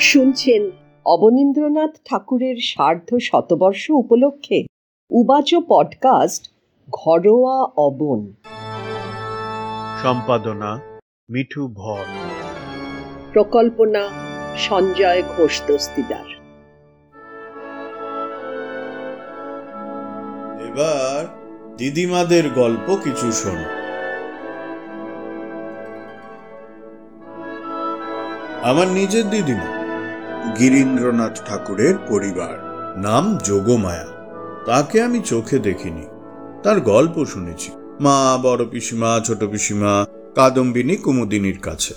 শুনছেন অবনীন্দ্রনাথ ঠাকুরের সার্ধ শতবর্ষ উপলক্ষে উবাচ পডকাস্ট ঘরোয়া অবন। সম্পাদনা মিঠু ভর। প্রকল্পনা সঞ্জয় ঘোষ দস্তিদার। এবার দিদিমাদের গল্প কিছু শোন। আমার নিজের দিদিমা। গিরীন্দ্রনাথ ঠাকুরের পরিবার। নাম যোগমায়া। তাকে আমি চোখে দেখিনি। তার গল্প শুনেছি। মা, বড় পিসিমা, ছোট পিসিমা, কাদম্বিনী, কুমুদিনীর কাছে।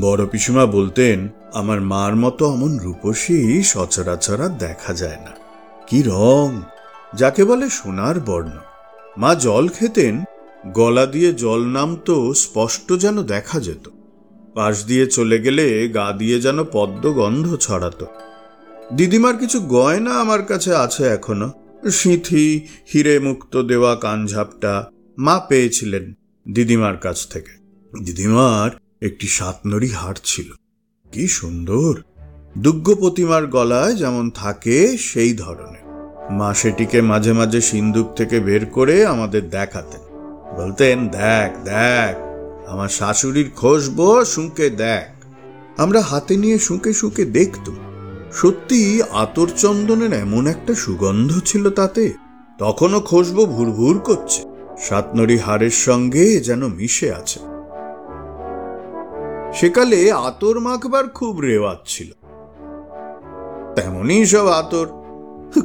বড় পিসিমা বলতেন, আমার মার মতো অমন রূপসী সচরাচরা দেখা যায় না। কি রং! যাকে বলে সোনার বর্ণ। মা জল খেতেন, গলা দিয়ে জল নামতো স্পষ্ট যেন দেখা যেত। পাশ দিয়ে চলে গেলে গা দিয়ে যেন পদ্ম গন্ধ ছড়াতো। দিদিমার কিছু গয়না আমার কাছে আছে এখনও। সিঁথি হিরে মুক্ত দেওয়া কানঝাপটা মা পেয়েছিলেন দিদিমার কাছ থেকে। দিদিমার একটি সাতনড়ি হার ছিল। কি সুন্দর! দুগ্গ প্রতিমার গলায় যেমন থাকে সেই ধরনের। মা সেটিকে মাঝে মাঝে সিন্দুক থেকে বের করে আমাদের দেখাতেন। বলতেন, দেখ দেখ আমার শাশুড়ির খসবো শুঁকে দেখ। আমরা হাতে নিয়ে শুঁকে শুঁকে দেখতুম। সত্যি আতর চন্দনের এমন একটা সুগন্ধ ছিল তাতে। তখনও খসবো ভুরভুর করছে। সাতনরি হাড়ের সঙ্গে যেন মিশে আছে। সেকালে আতর মাখবার খুব রেওয়াজ ছিল। তেমনই সব আতর।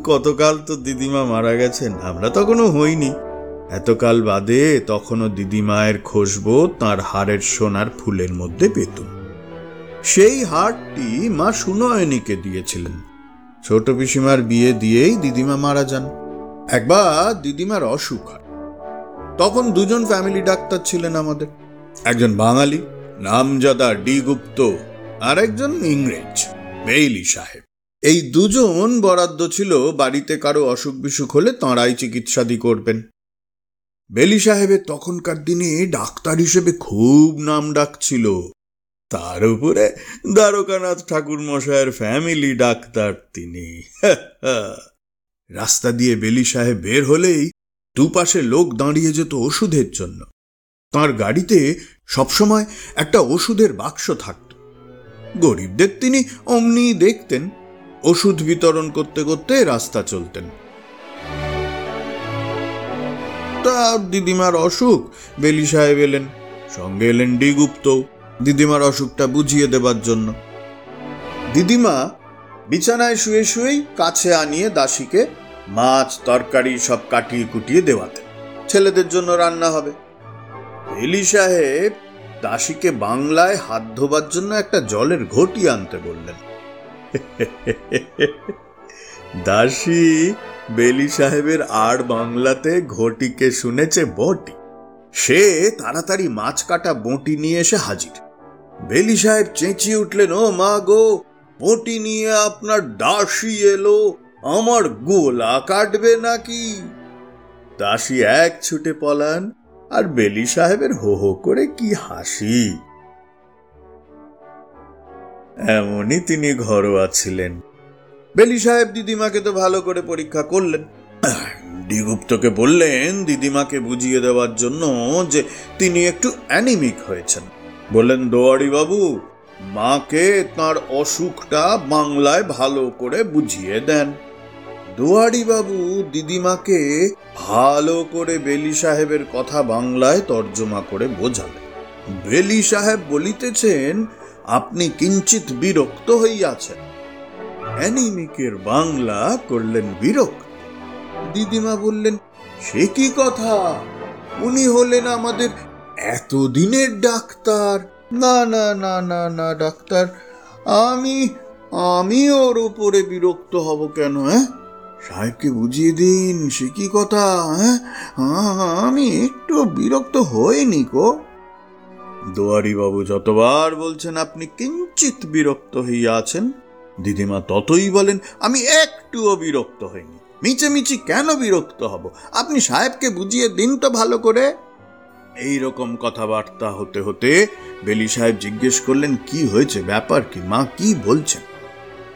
কতকাল তো দিদিমা মারা গেছেন, আমরা তখনও হইনি। এতকাল বাদে তখনও দিদিমায়ের খসবো তার হাড়ের সোনার ফুলের মধ্যে পেতুম সেই হারটি মা সুনয়নীকে দিয়েছিলেন। ছোট পিসিমার বিয়ে দিয়েই দিদিমা মারা যান। একবার দিদিমার অসুখ হয়। তখন দুজন ফ্যামিলি ডাক্তার ছিলেন আমাদের। একজন বাঙালি, নামজাদা ডি গুপ্ত আর একজন ইংরেজ বেইলি সাহেব। এই দুজন বরাদ্দ ছিল বাড়িতে কারও অসুখ বিসুখ হলে তাঁরাই চিকিৎসাদি করবেন। বেলি সাহেবের তখনকার দিনে ডাক্তার হিসেবে খুব নাম ডাক ছিল তার উপরে দ্বারকানাথ ঠাকুর মশায়ের ফ্যামিলি ডাক্তার তিনি। রাস্তা দিয়ে বেলি সাহেব বের হলেই দুপাশে লোক দাঁড়িয়ে যেত ওষুধের জন্য। তার গাড়িতে সবসময় একটা ওষুধের বাক্স থাকত। গরিবদের তিনি অমনি দেখতেন। ওষুধ বিতরণ করতে করতে রাস্তা চলতেন। তা দিদিমার অসুখ? বেলি সাহেব এলেন। সঙ্গে এলেন ডি গুপ্ত দিদিমার অসুখটা বুঝিয়ে দেবার জন্য। দিদিমা বিছানায় শুয়ে শুয়েই কাছে আনিয়ে দাসীকে মাছ, তরকারি সব কাটিয়ে কুটিয়ে দেওয়াতে। ছেলেদের জন্য রান্না হবে। বেলি সাহেব দাসীকে বাংলায় হাত ধোবার জন্য একটা জলের ঘটি আনতে বললেন। দাসী বেলি সাহেবের আর বাংলাতে ঘটিকে শুনেছে বটি। সে তাড়াতাড়ি মাছ কাটা বটি নিয়ে এসে হাজির। বেলি সাহেব চেঁচিয়ে উঠলেন, ও মা গো, বটি নিয়ে আপনার দাসী এলো, আমার গোলা কাটবে নাকি? দাসী এক ছুটে পলান, আর বেলি সাহেবের হো হো করে কি হাসি। এমনই তিনি ঘরোয়া ছিলেন। বেলি সাহেব দিদিমাকে তো ভালো করে পরীক্ষা করলেন। ডিগুপ্তকে বললেন দিদিমাকে বুঝিয়ে দেওয়ার জন্য যে তিনি একটু অ্যানিমিক হয়েছেন। বললেন বাবু, মাকে তার অসুখটা বাংলায় ভালো করে বুঝিয়ে দেন। বাবু দিদিমাকে ভালো করে বেলি সাহেবের কথা বাংলায় তর্জমা করে বোঝালেন। বেলি সাহেব বলিতেছেন, আপনি কিঞ্চিত বিরক্ত হইয়াছেন। অ্যানিমিকের বাংলা করলেন বিরক্ত দিদিমা বললেন, সে কি কথা? উনি হলেন আমাদের এতদিনের ডাক্তার। না না না না না, ডাক্তার, আমি আমি ওর উপরে বিরক্ত হব কেন হ্যাঁ? সাহেবকে বুঝিয়ে দিন, সে কি কথা হ্যাঁ? আমি একটু বিরক্ত হইনি কো দোয়ারি বাবু যতবার বলছেন আপনি কিঞ্চিত বিরক্ত হইয়া আছেন দিদিমা ততই বলেন, আমি একটুও বিরক্ত হইনি। মিচেমিচি কেন বিরক্ত হব? আপনি সাহেবকে বুঝিয়ে দিন তো ভালো করে। এই রকম কথাবার্তা হতে হতে বেলি সাহেব জিজ্ঞেস করলেন, কি হয়েছে? ব্যাপার কি? মা কি বলছেন?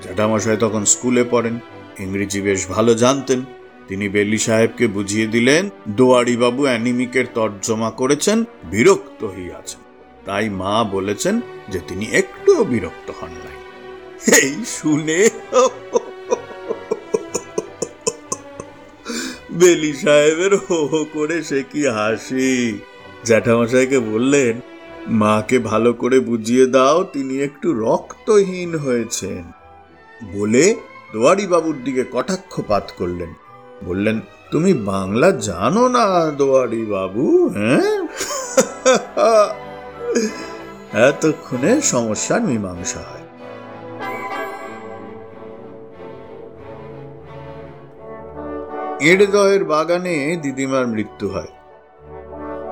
জ্যাঠামশাই তখন স্কুলে পড়েন, ইংরেজি বেশ ভালো জানতেন। তিনি বেলি সাহেবকে বুঝিয়ে দিলেন দোয়ারি বাবু অ্যানিমিকের তর্জমা করেছেন বিরক্ত হইয়াছেন তাই মা বলেছেন যে তিনি একটুও বিরক্ত হন নাই এই শুনে বেলি সাহেবের হো হো করে সে কি হাসি? জ্যাঠামশাইকে বললেন, মাকে ভালো করে বুঝিয়ে দাও, তিনি একটু রক্তহীন হয়েছেন। বলে বাবুর দিকে কটাক্ষপাত করলেন। বললেন, তুমি বাংলা জানো না দোয়ারি বাবু হ্যাঁ? এতক্ষণে সমস্যার মীমাংসা হয়। এড়দয়ের বাগানে দিদিমার মৃত্যু হয়।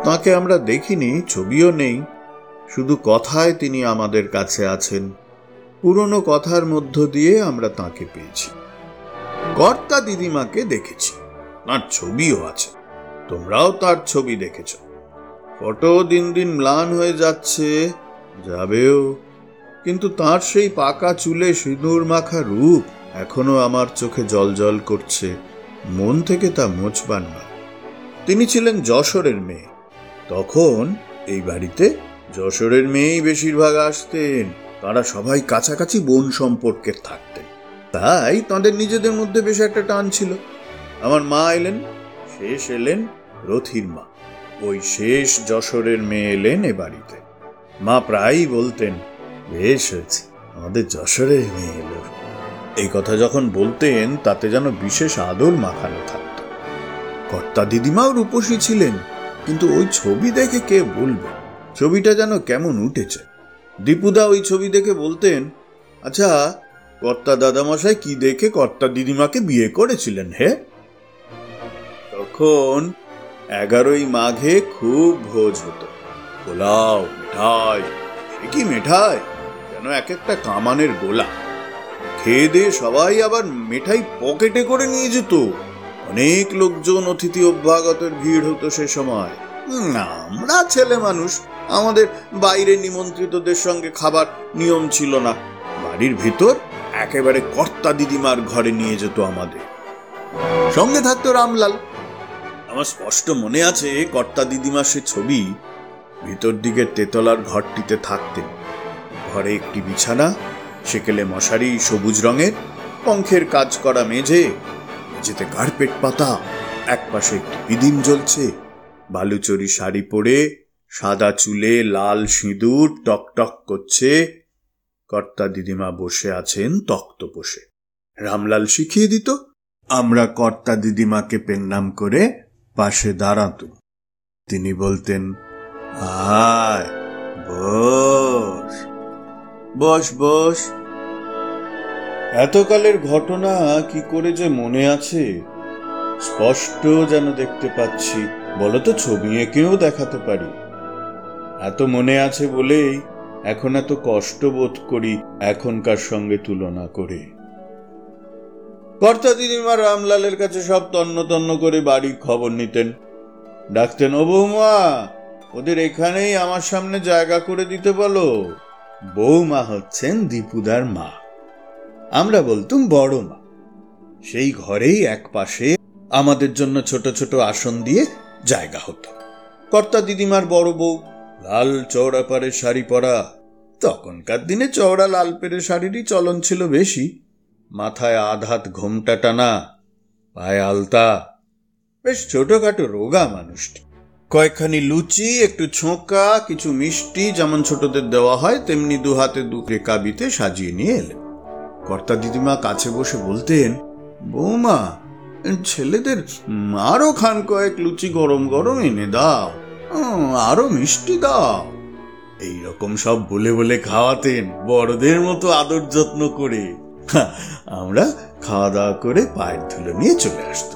তাকে আমরা দেখিনি, ছবিও নেই। শুধু কথায় তিনি আমাদের কাছে আছেন। পুরনো কথার মধ্য দিয়ে আমরা তাকে পেয়েছি। কর্তা দিদিমাকে দেখেছি। তার ছবিও আছে। তোমরাও তার ছবি দেখেছ। ফটো দিন দিন ম্লান হয়ে যাচ্ছে, যাবেও। কিন্তু তার সেই পাকা চুলে সিঁদুর মাখা রূপ এখনও আমার চোখে জল জল করছে। মন থেকে তা মোচবার না। তিনি ছিলেন যশোরের মেয়ে। তখন এই বাড়িতে যশোরের মেয়েই বেশিরভাগ আসতেন। তারা সবাই কাছাকাছি বোন সম্পর্কে থাকতেন। তাই তাদের নিজেদের মধ্যে বেশ একটা টান ছিল। আমার মা এলেন, শেষ এলেন রথির মা। ওই শেষ যশোরের মেয়ে এলেন এ বাড়িতে। মা প্রায়ই বলতেন, বেশ হয়েছে, আমাদের যশোরের মেয়ে এলো। এই কথা যখন বলতেন, তাতে যেন বিশেষ আদর মাখানো থাকত। কর্তা দিদিমাও রূপসী ছিলেন, কিন্তু ওই ছবি দেখে কে বলবে? ছবিটা যেন কেমন উঠেছে। দীপুদা ওই ছবি দেখে বলতেন আচ্ছা কর্তা দাদামশাই কি দেখে কর্তা দিদিমাকে বিয়ে করেছিলেন, হে? তখন এগারোই মাঘে খুব ভোজ হতো। পোলাও, মিঠাই কি মিঠাই? যেন এক একটা কামানের গোলা। খেয়ে দিয়ে সবাই আবার মিঠাই পকেটে করে নিয়ে যেত। অনেক লোকজন অতিথি অভ্যাগতের ভিড় হতো সে সময়। আমরা ছেলে মানুষ, আমাদের বাইরে নিমন্ত্রিতদের সঙ্গে খাবার নিয়ম ছিল না। বাড়ির ভিতর একেবারে কর্তা দিদিমার ঘরে নিয়ে যেত আমাদের। সঙ্গে থাকতো রামলাল। আমার স্পষ্ট মনে আছে কর্তা দিদিমার সে ছবি। ভিতর দিকে তেতলার ঘরটিতে থাকতেন। ঘরে একটি বিছানা সেকেলে মশারি সবুজ রঙের, পঙ্খের কাজ করা মেঝে, মেঝেতে কার্পেট পাতা এক পাশে একটি বিদিন জ্বলছে, বালুচরি শাড়ি পরে সাদা চুলে লাল সিঁদুর টকটক করছে, কর্তা দিদিমা বসে আছেন তক্ত বসে রামলাল শিখিয়ে দিত, আমরা কর্তা দিদিমাকে পেন নাম করে পাশে দাঁড়াতুম। তিনি বলতেন, আয়, বস। বস বস। এতকালের ঘটনা কি করে যে মনে আছে? স্পষ্ট যেন দেখতে পাচ্ছি, বলতো ছবি এঁকেও দেখাতে পারি। এত মনে আছে বলেই এখন এত কষ্ট বোধ করি এখনকার সঙ্গে তুলনা করে। কর্তা দিদিমা রামলালের কাছে সব তন্ন তন্ন করে বাড়ির খবর নিতেন। ডাকতেন, ও বৌমা, ওদের এখানেই আমার সামনে জায়গা করে দিতে বলো। বৌমা হচ্ছেন দীপুদার মা। আমরা বলতুম বড় মা। সেই ঘরেই এক পাশে আমাদের জন্য ছোট ছোট আসন দিয়ে জায়গা হতো। কর্তা দিদিমার বড় বউ, লাল চওড়া পাড়ের শাড়ি পরা। তখনকার দিনে চওড়া লাল পেরে শাড়িরই চলন ছিল বেশি। মাথায় আধাত ঘোমটা টানা, পায়ে আলতা। বেশ ছোটখাটো রোগা মানুষটি। কয়েকখানি লুচি, একটু ছোঁকা, কিছু মিষ্টি যেমন ছোটদের দেওয়া হয়, তেমনি দু হাতে দু রেকাবিতে সাজিয়ে নিয়ে এলেন। কর্তা দিদিমা কাছে বসে বলতেন, বৌমা, ছেলেদের আরও খান কয়েক লুচি গরম গরম এনে দাও আরও মিষ্টি দাও। এই রকম সব বলে বলে খাওয়াতেন, বড়দের মতো আদর যত্ন করে। আমরা খাওয়া দাওয়া করে পায়ের ধুলো নিয়ে চলে আসতো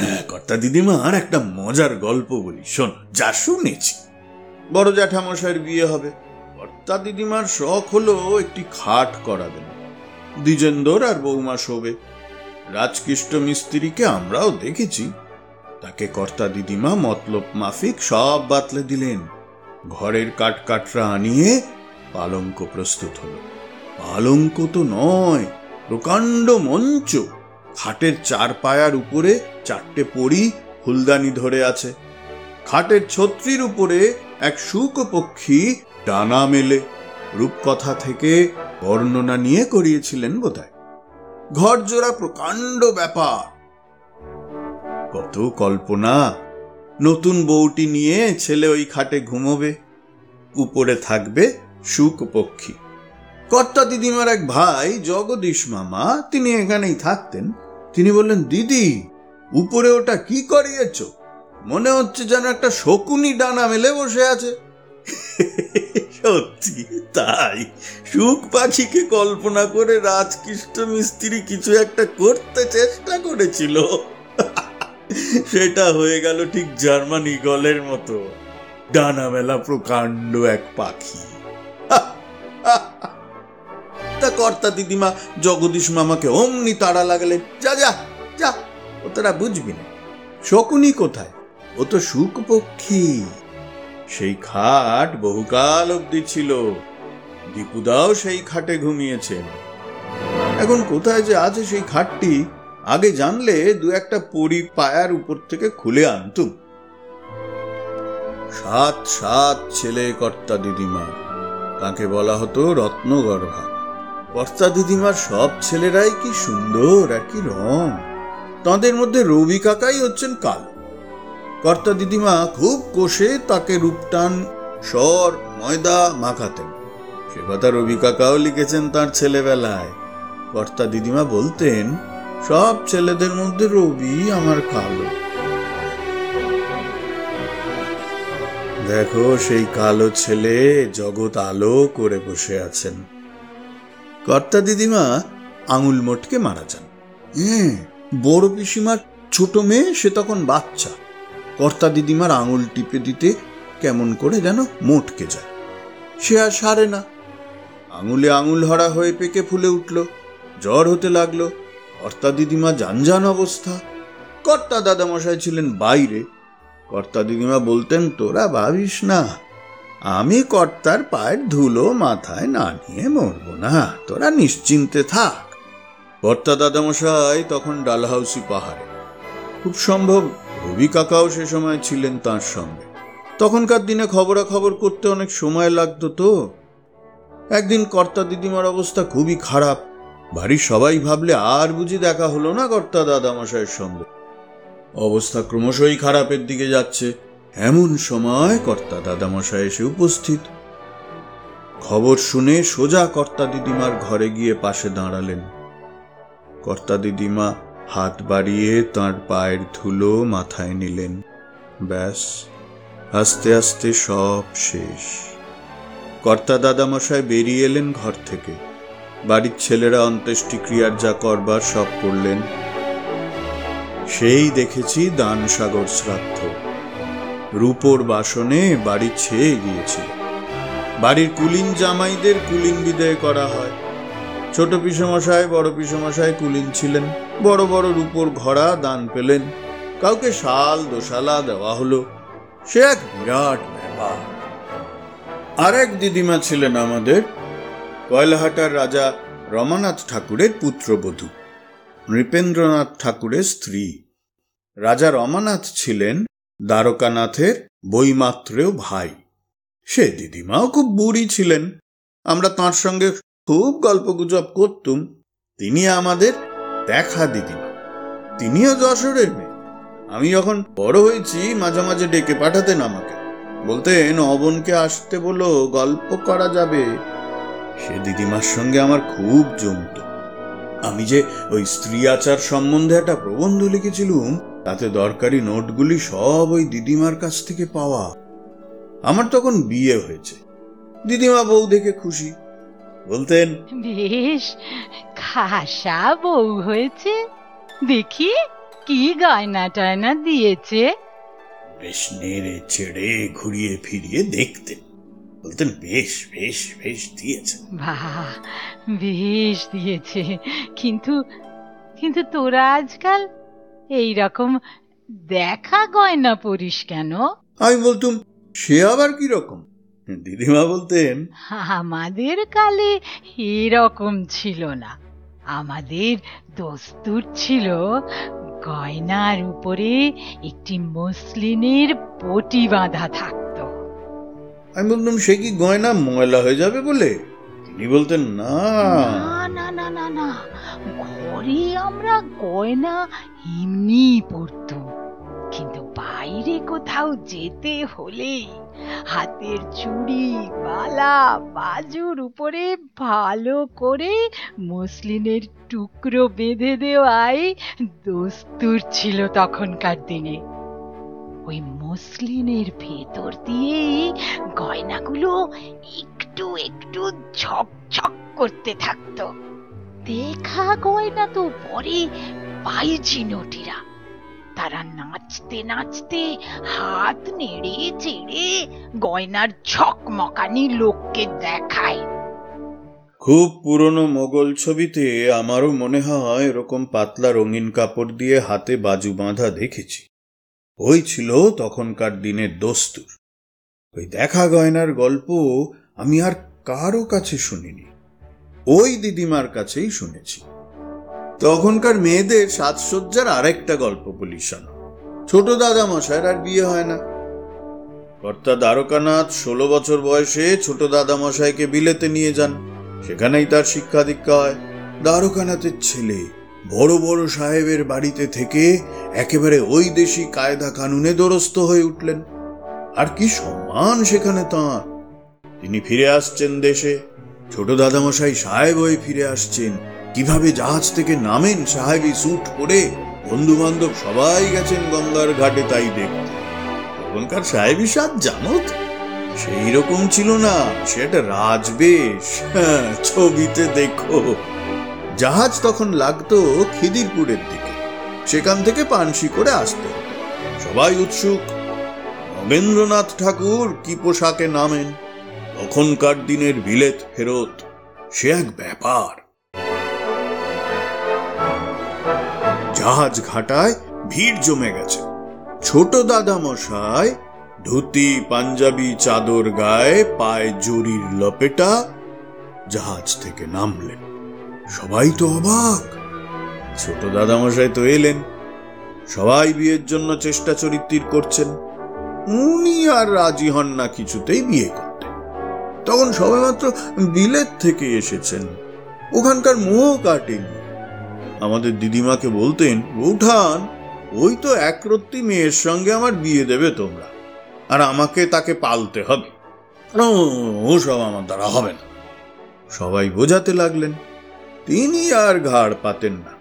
হ্যাঁ কর্তা দিদিমার একটা মজার গল্প বলি, শোন, যা শুনেছি। বড় জ্যাঠামশাইয়ের বিয়ে হবে। কর্তা দিদিমার শখ হলো একটি খাট করাবেন দ্বিজেন্দর আর বৌমা শোবে। রাজকৃষ্ট মিস্ত্রিকে আমরাও দেখেছি। তাকে কর্তা দিদিমা মতলব মাফিক সব বাতলে দিলেন। ঘরের কাঠকাটরা আনিয়ে পালঙ্ক প্রস্তুত হলো। পালঙ্ক তো নয়, প্রকাণ্ড মঞ্চ। খাটের চার পায়ার উপরে চারটে পরি ফুলদানি ধরে আছে। খাটের ছত্রির উপরে এক শুক পক্ষী ডানা মেলে। রূপকথা থেকে বর্ণনা নিয়ে করিয়েছিলেন বোধহয়। ঘর জোড়া প্রকাণ্ড ব্যাপার। কত কল্পনা। নতুন বউটি নিয়ে ছেলে ওই খাটে ঘুমোবে। উপরে থাকবে সুখ পক্ষী কর্তা দিদিমার এক ভাই জগদীশ মামা, তিনি এখানেই থাকতেন। তিনি বললেন, দিদি, উপরে ওটা কি করিয়েছ? মনে হচ্ছে যেন একটা শকুনি ডানা মেলে বসে আছে। সত্যি, তাই। সুখ পাখিকে কল্পনা করে রাজকৃষ্ণ মিস্ত্রি কিছু একটা করতে চেষ্টা করেছিল। সেটা হয়ে গেল ঠিক জার্মান ইগলের মতো। ডানা মেলা প্রকাণ্ড এক পাখি। তা কর্তা দিদিমা জগদীশ মামাকে অমনি তাড়া লাগলেন। যা যা যা, ও তোরা বুঝবি না। শকুনি কোথায়? ও তো সুখ পক্ষী সেই খাট বহুকাল অবধি ছিল। দীপুদাও সেই খাটে ঘুমিয়েছেন এখন কোথায় যে আছে সেই খাটটি, আগে জানলে দু একটা পরি পায়ার উপর থেকে খুলে আনতুম। সাত সাত ছেলে কর্তা দিদিমা, তাকে বলা হতো রত্নগর্ভা। কর্তা দিদিমার সব ছেলেরাই কি সুন্দর আর কি রং। তাঁদের মধ্যে রবি কাকাই হচ্ছেন কাল। কর্তা দিদিমা খুব কোষে তাকে রূপটান, স্বর, ময়দা মাখাতেন। সে কথা রবি কাকাও লিখেছেন তার ছেলেবেলায়। কর্তা দিদিমা বলতেন, সব ছেলেদের মধ্যে রবি আমার কালো। দেখো সেই কালো ছেলে জগৎ আলো করে বসে আছেন। কর্তা দিদিমা আঙুল মোটকে মারা যান। হ্যাঁ বড় পিসিমার ছোট মেয়ে, সে তখন বাচ্চা। কর্তা দিদিমার আঙুল টিপে দিতে কেমন করে যেন মোটকে যায়। সে আর সারে না। আঙুলে আঙুল হরা হয়ে পেকে ফুলে উঠল, জ্বর হতে লাগল। কর্তা দিদিমা যানজান অবস্থা। কর্তা দাদামশাই ছিলেন বাইরে। কর্তা দিদিমা বলতেন, তোরা ভাবিস না আমি কর্তার পায়ের ধুলো মাথায় না নিয়ে মরব না। তোরা নিশ্চিন্তে থাক। কর্তা দাদামশাই তখন ডালহাউসি পাহাড়ে। খুব সম্ভব, রবি কাকাও সে সময় ছিলেন তার সঙ্গে। তখনকার দিনে খবরাখবর করতে অনেক সময় লাগতো তো। একদিন কর্তা দিদিমার অবস্থা খুবই খারাপ। বাড়ির সবাই ভাবলে আর বুঝি দেখা হলো না কর্তা দাদামশাইয়ের সঙ্গে। অবস্থা ক্রমশই খারাপের দিকে যাচ্ছে। এমন সময় কর্তা দাদামশাই এসে উপস্থিত। খবর শুনে সোজা কর্তা দিদিমার ঘরে গিয়ে পাশে দাঁড়ালেন। কর্তা দিদিমা হাত বাড়িয়ে তাঁর পায়ের ধুলো মাথায় নিলেন। ব্যাস, আস্তে আস্তে সব শেষ। কর্তা দাদামশাই বেরিয়ে এলেন ঘর থেকে। বাড়ির ছেলেরা অন্ত্যেষ্টিক্রিয়ার যা করবার সব করলেন। সেই দেখেছি দান সাগর শ্রাদ্ধ। রূপোর বাসনে বাড়ি ছেয়ে গিয়েছিল বাড়ির কুলিন জামাইদের কুলিন বিদায় করা হয়। ছোট পিসমশাই, বড় পিসমশাই কুলিন ছিলেন। বড় বড় রূপোর ঘোড়া দান পেলেন। কাউকে শাল, দোশালা দেওয়া হলো। সে এক বিরাট ব্যাপার। আরেক দিদিমা ছিলেন আমাদের, কয়লাহাটার রাজা রমানাথ ঠাকুরের পুত্রবধূ। নৃপেন্দ্রনাথ ঠাকুরের স্ত্রী। রাজা রমানাথ ছিলেন দ্বারকানাথের বইমাত্রেও ভাই। সে দিদিমাও খুব বুড়ি ছিলেন। আমরা তাঁর সঙ্গে খুব গল্পগুজব করতুম। তিনি আমাদের দেখা দিদিমা। তিনিও যশোরের মেয়ে। আমি যখন বড় হয়েছি, মাঝে মাঝে ডেকে পাঠাতেন আমাকে। বলতেন, অবনকে আসতে বলো, গল্প করা যাবে। সে দিদিমার সঙ্গে আমার খুব জমত। আমি যে ওই স্ত্রী আচার সম্বন্ধে একটা প্রবন্ধ লিখেছিলুম তাতে দরকারি নোটগুলি সব ওই দিদিমার কাছ থেকে পাওয়া। আমার তখন বিয়ে হয়েছে। দিদিমা বউ দেখে খুশি। বলতেন বেশ খাসা বউ হয়েছে। দেখি কি গয়না টয়না দিয়েছে। বেশ নেড়ে ছেড়ে ঘুরিয়ে ফিরিয়ে দেখতেন। বলতেন বেশ বেশ বেশ দিয়েছে। বাহ বেশ দিয়েছে। কিন্তু কিন্তু তোরা আজকাল এই রকম দেখা গয়না পরিস কেন? আমি বলতুম সে আবার কি রকম দিদিমা বলতেন আমাদের কালে এরকম ছিল না। আমাদের দস্তুর ছিল গয়নার উপরে একটি মসলিনের পটি বাঁধা থাকতো। আমি বলতাম সে কি গয়না ময়লা হয়ে যাবে বলে? তিনি বলতেন না। না না না না না। ঘরে আমরা গয়না এমনি পরতুম কিন্তু বাইরে কোথাও যেতে হলে হাতের চুড়ি বালা বাজুর উপরে ভালো করে মসলিনের টুকরো বেঁধে দেওয়াই দস্তুর ছিল তখনকার দিনে। ওই মসলিনের ভেতর দিয়েই গয়নাগুলো একটু একটু ঝকঝক করতে থাকতো। দেখা গয়না তো পরে পাইছি নটিরা তারা নাচতে নাচতে হাত নেড়ে চেড়ে গয়নার ঝকমকানি লোককে দেখায় খুব পুরনো মোগল ছবিতে আমারও মনে হয় এরকম পাতলা রঙিন কাপড় দিয়ে হাতে বাজু বাঁধা দেখেছি ওই ছিল তখনকার দিনের দস্তুর ওই দেখা গয়নার গল্প আমি আর কারও কাছে শুনিনি ওই দিদিমার কাছেই শুনেছি। তখনকার মেয়েদের সাজসজ্জার আরেকটা গল্প বলি শোনো ছোট দাদা মশাইয়ের আর বিয়ে হয় না। কর্তা দ্বারকানাথ ষোলো বছর বয়সে ছোট দাদা মশাইকে বিলেতে নিয়ে যান। সেখানেই তার শিক্ষা দীক্ষা হয়। দ্বারকানাথের ছেলে বড় বড় সাহেবের বাড়িতে থেকে একেবারে ওই দেশি কায়দা কানুনে দরস্ত হয়ে উঠলেন। আর কি সম্মান সেখানে তাঁর। তিনি ফিরে আসছেন দেশে। ছোট দাদামশাই সাহেব হয়ে ফিরে আসছেন। কীভাবে জাহাজ থেকে নামেন সাহেবি স্যুট পরে? বন্ধু বান্ধব সবাই গেছেন গঙ্গার ঘাটে তাই দেখতে। তখনকার সাহেবি সাজ জানো সেই রকম ছিল না সেটা রাজবেশ। হ্যাঁ, ছবিতে দেখো। জাহাজ তখন লাগতো খিদিরপুরের দিকে। সেখান থেকে পানসি করে আসতে সবাই উৎসুক। নবেন্দ্রনাথ ঠাকুর কি পোশাকে নামেন? তখনকার দিনের বিলেত ফেরত, সে এক ব্যাপার। জাহাজ ঘাটায় ভিড় জমে গেছে। ছোট দাদা মশাই ধুতি, পাঞ্জাবি, চাদর গায়ে পায়ে জরির লপেটা জাহাজ থেকে নামলেন। সবাই তো অবাক। ছোট দাদামশাই তো এলেন। সবাই বিয়ের জন্য চেষ্টা চরিত্রির করছেন। উনি আর রাজি হন না, কিছুতেই বিয়ে তখন সবেমাত্র বিলেত থেকে এসেছেন। ওখানকার মোহ কাটেনি। আমাদের দিদিমাকে বলতেন বৌঠান ওই তো একরত্তি মেয়ের সঙ্গে আমার বিয়ে দেবে তোমরা, আর আমাকে তাকে পালতে হবে। ও সব আমার দ্বারা হবে না। সবাই বোঝাতে লাগলেন, তিনি আর ঘাড় পাতেন না।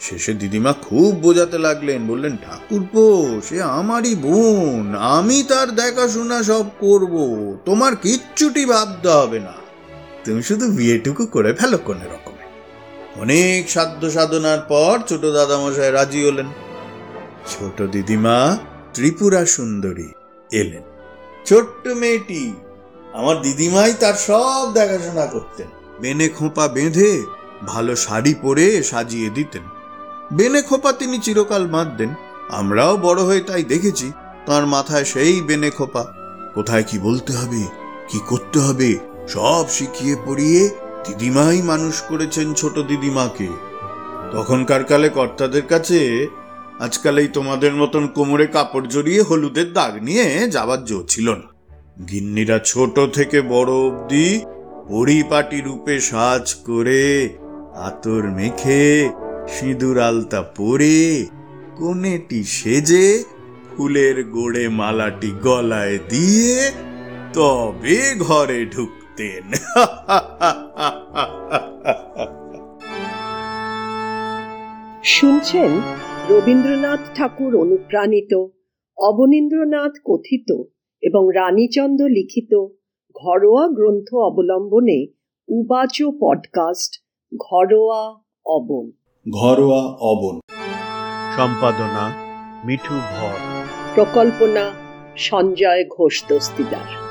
শেষে দিদিমা খুব বোঝাতে লাগলেন, বললেন, ঠাকুরপো, সে আমারই বোন, আমি তার দেখাশোনা সব করব, তোমার কিচ্ছুটি ভাবতে হবে না। তুমি শুধু বিয়েটুকু করে ফেলো কোন রকমে। অনেক সাধ্য সাধনার পর ছোট দাদামশাই রাজি হলেন। ছোট দিদিমা ত্রিপুরা সুন্দরী এলেন। ছোট্ট মেয়েটি, আমার দিদিমাই তার সব দেখাশোনা করতেন। বেনে খোঁপা বেঁধে ভালো শাড়ি পরে সাজিয়ে দিতেন। বেনে খোপা তিনি চিরকাল বাঁধতেন। আমরাও বড় হয়ে তাই দেখেছি, তার মাথায় সেই বেনে খোপা। কোথায় কি বলতে হবে, কি করতে হবে, সব শিখিয়ে পড়িয়ে দিদিমাই মানুষ করেছেন ছোট দিদিমাকে। তখনকার কালে কর্তাদের কাছে আজকাল এই তোমাদের মতন কোমরে কাপড় জড়িয়ে হলুদের দাগ নিয়ে যাবার জো ছিল না। গিন্নিরা ছোট থেকে বড় অবধি পরিপাটি রূপে সাজ করে আতর মেখে সিঁদুর আলতা পরে কোনেটি সেজে ফুলের গোড়ে মালাটি গলায় দিয়ে তবে ঘরে ঢুকতেন। শুনছেন রবীন্দ্রনাথ ঠাকুর অনুপ্রাণিত, অবনীন্দ্রনাথ কথিত এবং রানীচন্দ্র লিখিত ঘরোয়া গ্রন্থ অবলম্বনে উবাচ পডকাস্ট ঘরোয়া অবন। ঘরোয়া অবন। সম্পাদনা মিঠু ভর। প্রকল্পনা সঞ্জয় ঘোষ দস্তিদার